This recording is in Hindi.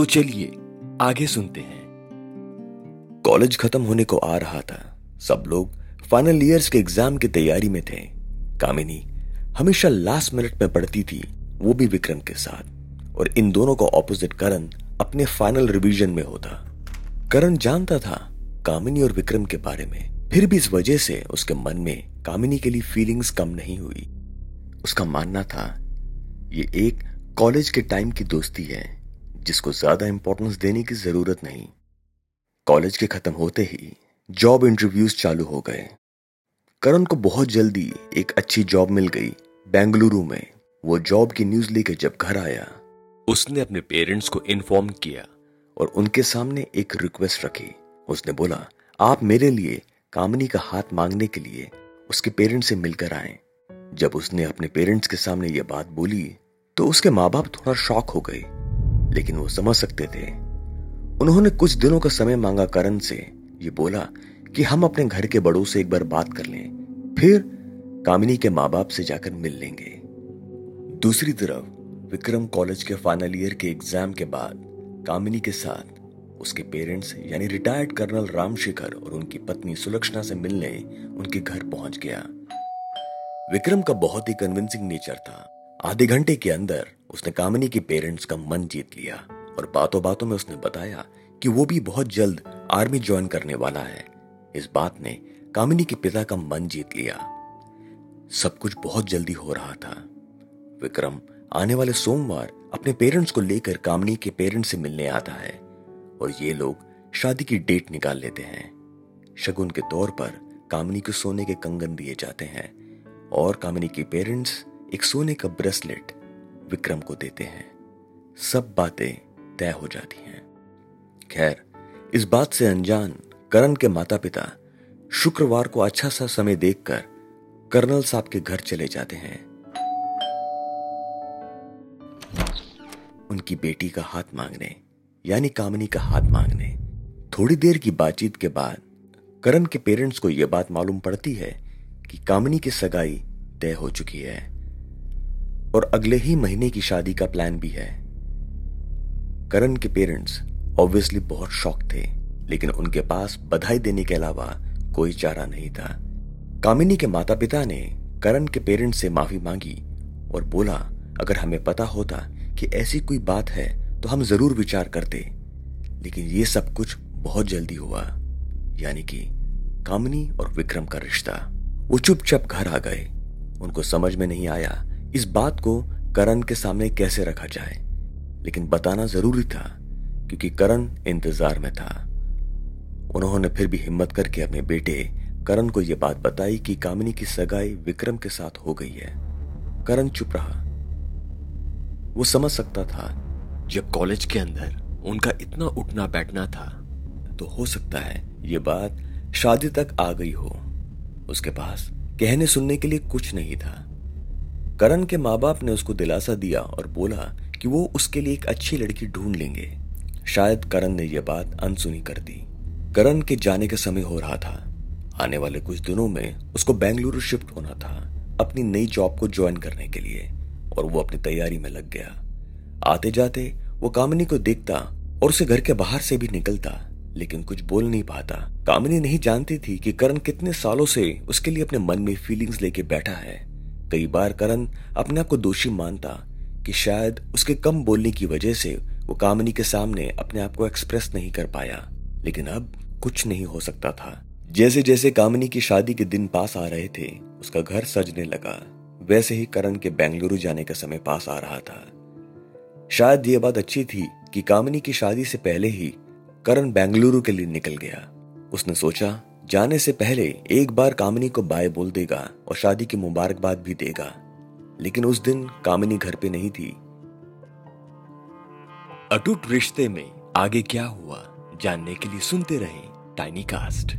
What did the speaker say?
तो चलिए, आगे सुनते हैं। कॉलेज खत्म होने को आ रहा था। सब लोग फाइनल ईयर्स के एग्ज़ाम की तैयारी में थे। कामिनी हमेशा लास्ट मिनट में पढ़ती थी, वो भी विक्रम के साथ। और इन दोनों को ऑपोजिट करण अपने फाइनल रिवीजन में होता। करण जानता था कामिनी और विक्रम के बारे में। फिर भी इस वजह से उसके मन में कामिनी के लिए फीलिंग्स कम नहीं हुई। उसका मानना था, ये एक कॉलेज के टाइम की दोस्ती है। जिसको ज़्यादा इंपॉर्टेंस देने की ज़रूरत नहीं। कॉलेज के खत्म होते ही जॉब इंटरव्यूज़ चालू हो गए। करण को बहुत जल्दी एक अच्छी जॉब मिल गई बेंगलुरु में। वो जॉब की न्यूज़ लेकर जब घर आया, उसने अपने पेरेंट्स को इन्फॉर्म किया और उनके सामने एक रिक्वेस्ट रखी। उसने बोला, आप मेरे लिए कामनी का हाथ मांगने के लिए उसके पेरेंट्स से मिलकर आए। जब उसने अपने पेरेंट्स के सामने यह बात बोली तो उसके माँ बाप थोड़ा शॉक हो गए। लेकिन वो समझ सकते थे। उन्होंने कुछ दिनों का समय मांगा करण से। ये बोला कि हम अपने घर के बड़ों से एक बार बात कर लें, फिर कामिनी के माँ बाप से जाकर मिल लेंगे। दूसरी तरफ़, विक्रम कॉलेज के फाइनल ईयर के एग्ज़ाम के बाद, कामिनी के साथ उसके पेरेंट्स यानी रिटायर्ड कर्नल रामशेखर और उनकी पत्नी सुलक्षणा से मिलने उनके घर पहुँच गया। विक्रम का बहुत ही कन्विंसिंग नेचर था। आधे घंटे के अंदर उसने कामिनी के पेरेंट्स का मन जीत लिया और बातों बातों में उसने बताया कि वो भी बहुत जल्द आर्मी ज्वाइन करने वाला है। इस बात ने कामिनी के पिता का मन जीत लिया। सब कुछ बहुत जल्दी हो रहा था। विक्रम आने वाले सोमवार अपने पेरेंट्स को लेकर कामिनी के पेरेंट्स से मिलने आता है और ये लोग शादी की डेट निकाल लेते हैं। शगुन के तौर पर कामिनी को सोने के कंगन दिए जाते हैं और कामिनी के पेरेंट्स एक सोने का ब्रेसलेट विक्रम को देते हैं। सब बातें तय हो जाती हैं। खैर, इस बात से अनजान करण के माता पिता शुक्रवार को अच्छा सा समय देखकर कर्नल साहब के घर चले जाते हैं। उनकी बेटी का हाथ मांगने, यानी कामनी का हाथ मांगने, थोड़ी देर की बातचीत के बाद करण के पेरेंट्स को यह बात मालूम पड़ती है कि कामनी की सगाई तय हो चुकी है। और अगले ही महीने की शादी का प्लान भी है। करण के पेरेंट्स ऑब्वियसली बहुत शौक थे, लेकिन उनके पास बधाई देने के अलावा कोई चारा नहीं था। कामिनी के माता पिता ने करण के पेरेंट्स से माफ़ी मांगी और बोला, अगर हमें पता होता कि ऐसी कोई बात है तो हम ज़रूर विचार करते। लेकिन ये सब कुछ बहुत जल्दी हुआ, यानी कि कामिनी और विक्रम का रिश्ता। वो चुपचाप घर आ गए। उनको समझ में नहीं आया इस बात को करण के सामने कैसे रखा जाए? लेकिन बताना ज़रूरी था, क्योंकि करण इंतज़ार में था। उन्होंने फिर भी हिम्मत करके अपने बेटे करण को यह बात बताई कि कामिनी की सगाई विक्रम के साथ हो गई है। करण चुप रहा। वो समझ सकता था, जब कॉलेज के अंदर उनका इतना उठना बैठना था तो हो सकता है ये बात शादी तक आ गई हो। उसके पास कहने सुनने के लिए कुछ नहीं था। करण के माँ बाप ने उसको दिलासा दिया और बोला कि वो उसके लिए एक अच्छी लड़की ढूंढ लेंगे। शायद करण ने यह बात अनसुनी कर दी। करण के जाने का समय हो रहा था। आने वाले कुछ दिनों में उसको बेंगलुरु शिफ्ट होना था, अपनी नई जॉब को ज्वाइन करने के लिए, और वो अपनी तैयारी में लग गया। आते जाते वो कामिनी को देखता और उसे घर के बाहर से भी निकलता, लेकिन कुछ बोल नहीं पाता। कामिनी नहीं जानती थी कि करण कितने सालों से उसके लिए अपने मन में फीलिंग्स लेके बैठा है। कई बार करण अपने आप को दोषी मानता कि शायद उसके कम बोलने की वजह से वो कामनी के सामने अपने आप को एक्सप्रेस नहीं कर पाया। लेकिन अब कुछ नहीं हो सकता था। जैसे जैसे कामिनी की शादी के दिन पास आ रहे थे, उसका घर सजने लगा। वैसे ही करण के बेंगलुरु जाने का समय पास आ रहा था। शायद ये बात अच्छी थी कि कामिनी की शादी से पहले ही करण बेंगलुरु के लिए निकल गया। उसने सोचा जाने से पहले एक बार कामिनी को बाय बोल देगा और शादी की मुबारकबाद भी देगा। लेकिन उस दिन कामिनी घर पे नहीं थी। अटूट रिश्ते में आगे क्या हुआ, जानने के लिए सुनते रहें टाइनी कास्ट